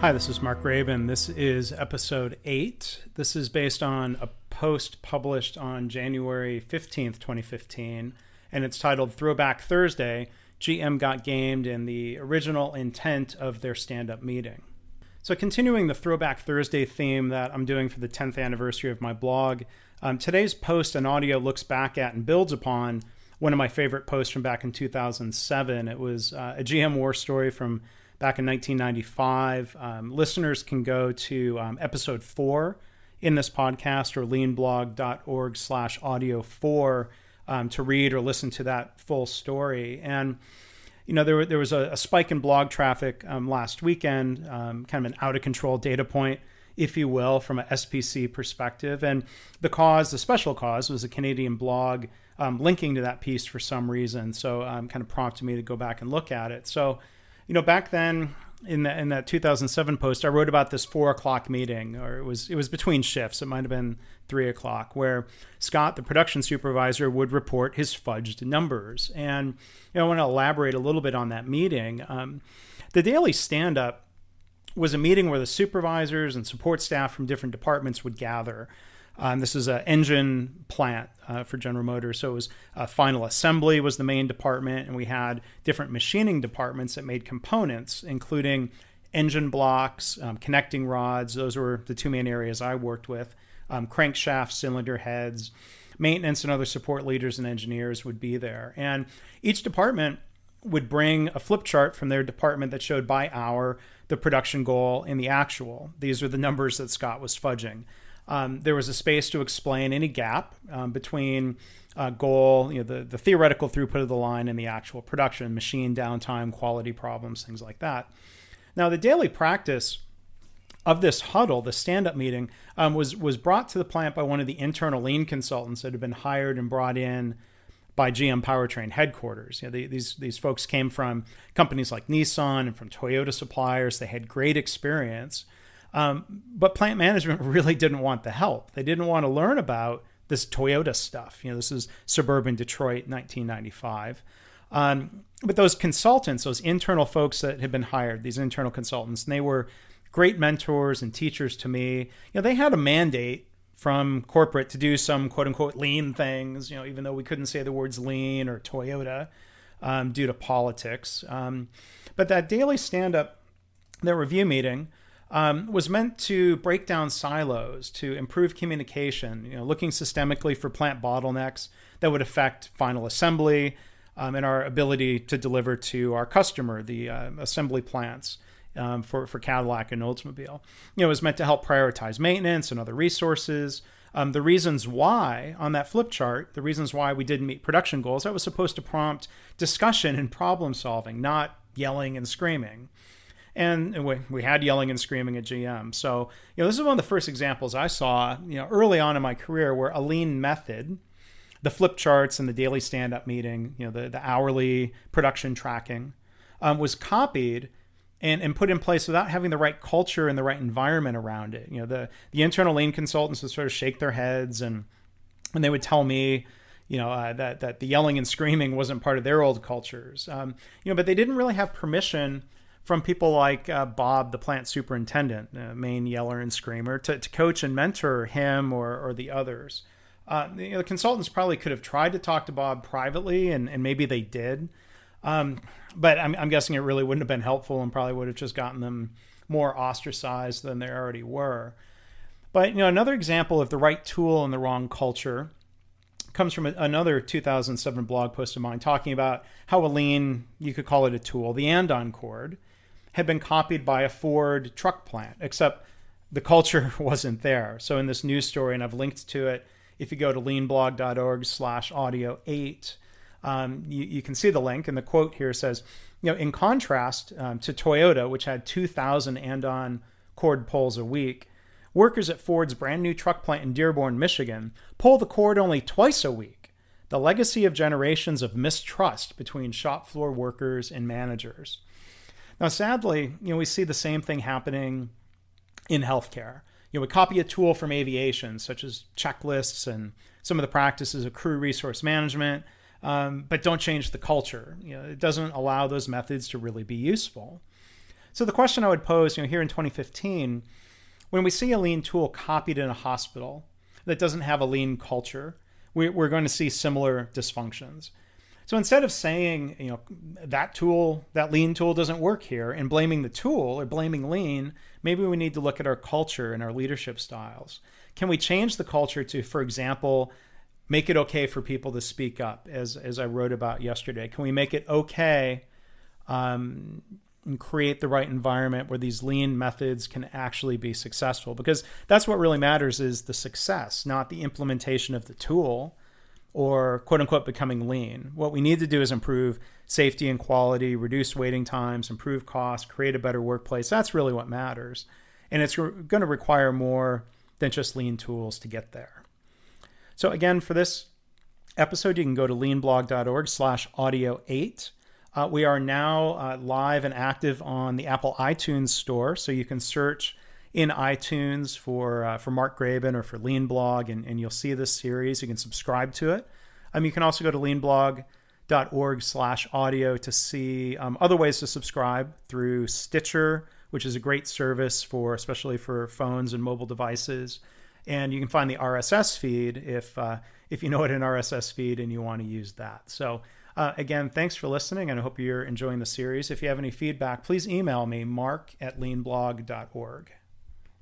Hi, this is Mark Graban. This is episode 8. This is based on a post published on January 15th, 2015, and it's titled Throwback Thursday GM Got Gamed in the Original Intent of Their Stand Up Meeting. So, continuing the Throwback Thursday theme that I'm doing for the 10th anniversary of my blog, um, today's post and audio looks back at and builds upon one of my favorite posts from back in 2007. It was uh, a GM war story from back in 1995. Um, listeners can go to um, episode four in this podcast or leanblog.org slash audio four um, to read or listen to that full story. And, you know, there, there was a, a spike in blog traffic um, last weekend, um, kind of an out of control data point, if you will, from a SPC perspective. And the cause, the special cause, was a Canadian blog um, linking to that piece for some reason. So, kind of prompted me to go back and look at it. So, you know, back then in that in that 2007 post, I wrote about this four o'clock meeting, or it was it was between shifts. It might have been three o'clock, where Scott, the production supervisor, would report his fudged numbers. And you know, I want to elaborate a little bit on that meeting. Um, the daily stand up was a meeting where the supervisors and support staff from different departments would gather. Um, this is an engine plant uh, for General Motors. So it was uh, final assembly was the main department, and we had different machining departments that made components, including engine blocks, um, connecting rods. Those were the two main areas I worked with. Um, crankshaft, cylinder heads, maintenance, and other support leaders and engineers would be there. And each department would bring a flip chart from their department that showed by hour the production goal and the actual. These are the numbers that Scott was fudging. Um, there was a space to explain any gap um, between uh, goal, you know, the, the theoretical throughput of the line and the actual production, machine downtime, quality problems, things like that. Now, the daily practice of this huddle, the stand-up meeting, um, was was brought to the plant by one of the internal lean consultants that had been hired and brought in by GM Powertrain headquarters. You know, these these folks came from companies like Nissan and from Toyota suppliers. They had great experience, um, but plant management really didn't want the help. They didn't want to learn about this Toyota stuff. You know, this is suburban Detroit, 1995. Um, but those consultants, those internal folks that had been hired, these internal consultants, they were great mentors and teachers to me. You know, they had a mandate from corporate to do some quote unquote lean things. You know, even though we couldn't say the words lean or Toyota um, due to politics. Um, but that daily stand up, that review meeting um, was meant to break down silos, to improve communication, you know, looking systemically for plant bottlenecks that would affect final assembly um, and our ability to deliver to our customer, the uh, assembly plants. Um, for, for Cadillac and Oldsmobile. You know, it was meant to help prioritize maintenance and other resources. Um, the reasons why on that flip chart, the reasons why we didn't meet production goals, that was supposed to prompt discussion and problem solving, not yelling and screaming and we, we had yelling and screaming at GM. So, you know, this is one of the first examples I saw, you know, early on in my career where a lean method, the flip charts and the daily stand up meeting, you know, the, the hourly production tracking, um, was copied and, and put in place without having the right culture and the right environment around it. You know, the, the internal lean consultants would sort of shake their heads and, and they would tell me, you know, uh, that, that the yelling and screaming wasn't part of their old cultures. Um, you know, but they didn't really have permission from people like uh, Bob, the plant superintendent, uh, main yeller and screamer, to, to coach and mentor him or, or the others. Uh, you know, the consultants probably could have tried to talk to Bob privately, and, and maybe they did. Um, but I'm, I'm, guessing it really wouldn't have been helpful and probably would have just gotten them more ostracized than they already were. But you know, another example of the right tool and the wrong culture comes from another 2007 blog post of mine talking about how a lean, you could call it a tool, the andon cord, had been copied by a Ford truck plant, except the culture wasn't there. So in this news story, and I've linked to it, if you go to leanblog.org slash audio eight, um, you, you, can see the link. And the quote here says, you know, in contrast um, to Toyota, which had 2,000 Andon cord pulls a week, workers at Ford's brand new truck plant in Dearborn, Michigan, pull the cord only twice a week. The legacy of generations of mistrust between shop floor workers and managers. Now, sadly, you know, we see the same thing happening in healthcare. You know, we copy a tool from aviation, such as checklists and some of the practices of crew resource management, um, but don't change the culture. You know, it doesn't allow those methods to really be useful. So the question I would pose, you know, here in 2015, when we see a lean tool copied in a hospital that doesn't have a lean culture, we, we're going to see similar dysfunctions. So instead of saying, you know, that tool, that lean tool doesn't work here and blaming the tool or blaming lean, maybe we need to look at our culture and our leadership styles. Can we change the culture to, for example, make it okay for people to speak up, as, as I wrote about yesterday? Can we make it okay um, and create the right environment where these lean methods can actually be successful? Because that's what really matters is the success, not the implementation of the tool or quote unquote becoming lean. What we need to do is improve safety and quality, reduce waiting times, improve costs, create a better workplace. That's really what matters. And it's re- going to require more than just lean tools to get there. So again, for this episode, you can go to leanblog.org slash audio eight. Uh, we are now uh, live and active on the Apple iTunes store, so you can search in iTunes for uh, for Mark Graban or for Lean Blog, and, and you'll see this series. You can subscribe to it. Um, you can also go to leanblog.org slash audio to see um, other ways to subscribe through Stitcher, which is a great service for especially for phones and mobile devices. And you can find the RSS feed if uh, if you know what an RSS feed and you want to use that. So uh, again, thanks for listening, and I hope you're enjoying the series. If you have any feedback, please email me, mark at leanblog.org.